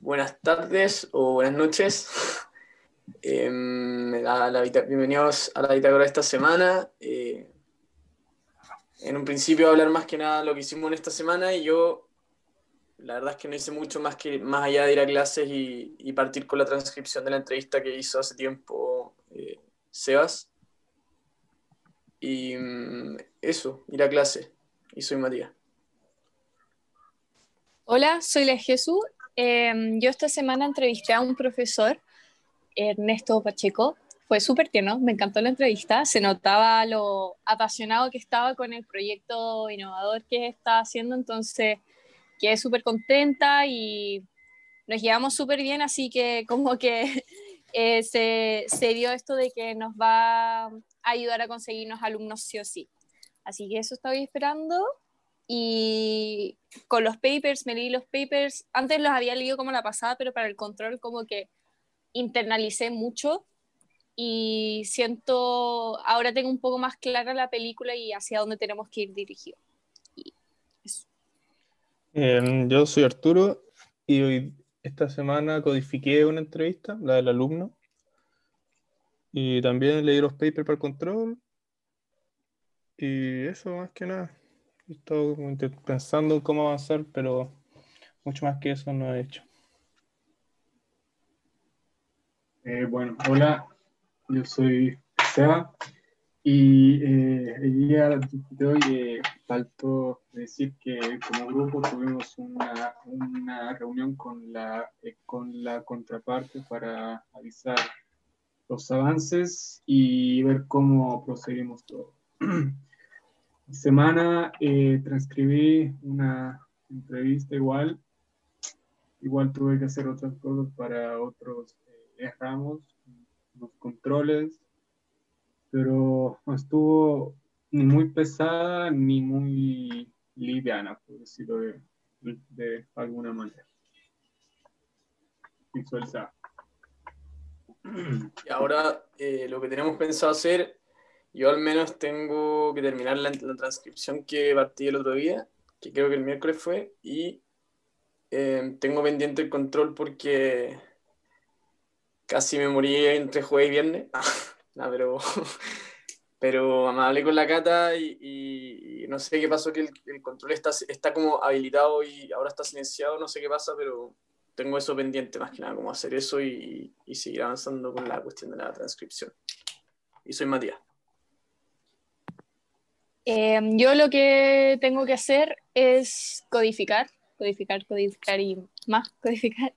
buenas tardes o buenas noches. Em, bienvenidos a la bitácora de esta semana. Eh, en un principio hablar más que nada lo que hicimos en esta semana y yo la verdad es que no hice mucho más que más allá de ir a clases y, partir con la transcripción de la entrevista que hizo hace tiempo eh, Sebas. Y mm, eso, ir a clase. Y soy Matías. Hola, soy la Jesús. Em, yo esta semana entrevisté a un profesor, Ernesto Pacheco. Fue súper tierno, me encantó la entrevista. Se notaba lo apasionado que estaba con el proyecto innovador que está haciendo, entonces quedé súper contenta y nos llevamos súper bien, así que como que eh, se, se dio esto de que nos va a ayudar a conseguirnos alumnos sí o sí. Así que eso estoy esperando y con los papers, me leí los papers, antes los había leído como la pasada, pero para el control como que internalicé mucho y siento, ahora tengo un poco más clara la película y hacia dónde tenemos que ir dirigidos. yo soy Arturo y hoy, esta semana codifiqué una entrevista, la del alumno, y también leí los papers para el control, y eso más que nada. Estoy pensando en cómo avanzar, pero mucho más que eso no he hecho. Eh, bueno, hola, yo soy Seba y eh, el día de hoy eh, faltó decir que como grupo tuvimos una, una reunión con la, con la contraparte para avisar los avances y ver cómo proseguimos todo. semana eh, transcribí una entrevista igual. Igual tuve que hacer otras cosas para otros eh, ramos, los controles, pero no estuvo ni muy pesada ni muy liviana, por decirlo de, de alguna manera. Visualizar. Y ahora eh, lo que tenemos pensado hacer yo al menos tengo que terminar la, transcripción que partí el otro día, que creo que el miércoles fue, y eh, tengo pendiente el control porque casi me morí entre jueves y viernes. no, pero, pero me hablé con la cata y, no sé qué pasó, que el, control está, está como habilitado y ahora está silenciado, no sé qué pasa, pero tengo eso pendiente más que nada, como hacer eso y, y seguir avanzando con la cuestión de la transcripción. Y soy Matías. Em, yo lo que tengo que hacer es codificar, codificar, codificar y más codificar,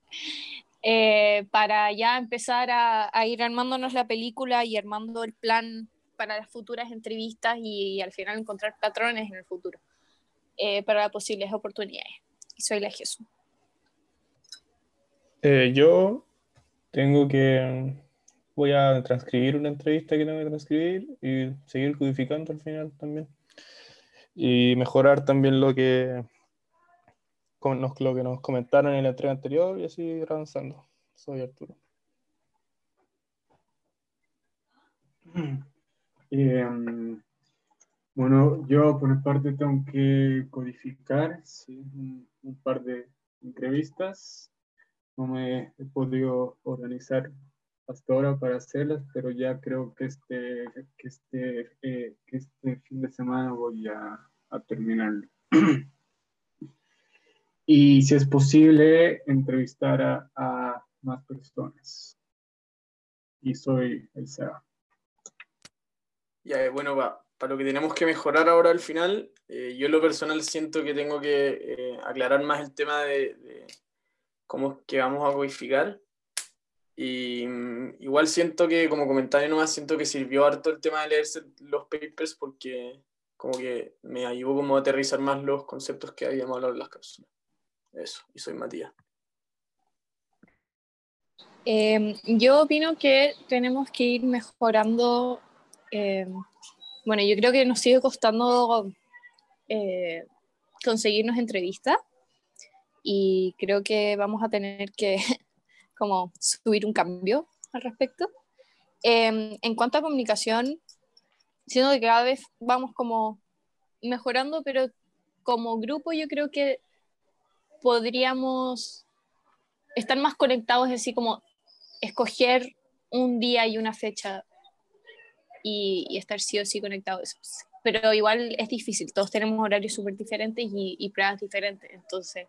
eh, para ya empezar a, ir armándonos la película y armando el plan para las futuras entrevistas y, al final encontrar patrones en el futuro eh, para posibles oportunidades. Y soy la Jesús. Eh, yo tengo que voy a transcribir una entrevista que tengo que transcribir y seguir codificando al final también y mejorar también lo que, lo que nos comentaron en la entrega anterior y así avanzando. Soy Arturo. Em, bueno, yo por mi parte tengo que codificar un, par de entrevistas. No me he podido organizar hasta ahora para hacerlas, pero ya creo que este, que este, eh, que este fin de semana voy a, a terminarlo. y si es posible, entrevistar a, más personas. Y soy el SEA. Ya, eh, bueno, para lo que tenemos que mejorar ahora al final, eh, yo en lo personal siento que tengo que eh, aclarar más el tema de, cómo es que vamos a codificar. Y mm, igual siento que, como comentario nomás, siento que sirvió harto el tema de leerse los papers porque como que me ayudó como a aterrizar más los conceptos que habíamos hablado en las cápsulas. Eso, y soy Matías. Em, yo opino que tenemos que ir mejorando. Em, bueno, yo creo que nos sigue costando eh, conseguirnos entrevistas y creo que vamos a tener que como subir un cambio al respecto. Em, en cuanto a comunicación, siendo que cada vez vamos como mejorando, pero como grupo yo creo que podríamos estar más conectados, es así como escoger un día y una fecha y, estar sí o sí conectados. Pero igual es difícil, todos tenemos horarios súper diferentes y, y pruebas diferentes, entonces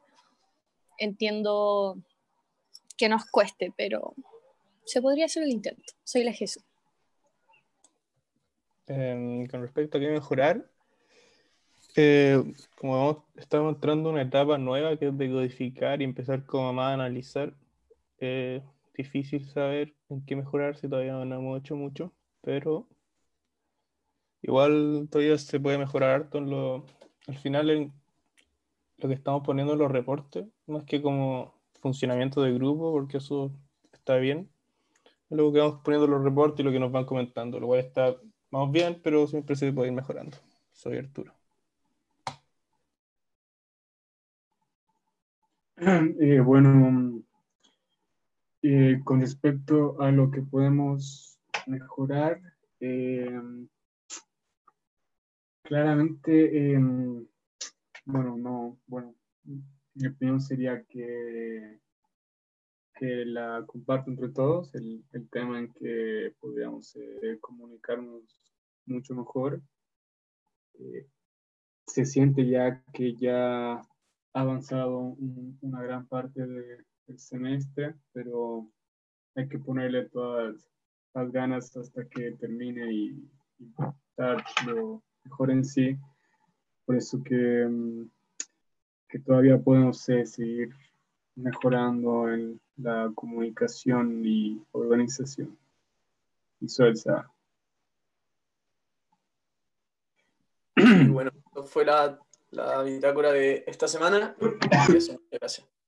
entiendo que nos cueste, pero se podría hacer el intento. Soy la Jesús. Em, con respecto a qué mejorar, eh, como vamos, estamos entrando en una etapa nueva que es de codificar y empezar como más a analizar, es difícil saber en qué mejorar si todavía no hemos hecho mucho, pero igual todavía se puede mejorar al final lo que estamos poniendo en los reportes, más que como funcionamiento de grupo, porque eso está bien. Luego que vamos poniendo los reportes y lo que nos van comentando, lo cual está Vamos bien, pero siempre se puede ir mejorando. Soy Arturo. Eh, bueno, eh, con respecto a lo que podemos mejorar, eh, claramente, bueno, no, bueno, mi opinión sería que, que la comparto entre todos, el, tema en que podríamos comunicarnos mucho mejor. Eh, se siente ya que ya ha avanzado una gran parte del semestre, pero hay que ponerle todas las ganas hasta que termine y, estar lo mejor en sí. Por eso que, mm, que todavía podemos seguir mejorando en la comunicación y organización. Y es bueno, esto fue la, la bitácora de esta semana. Gracias.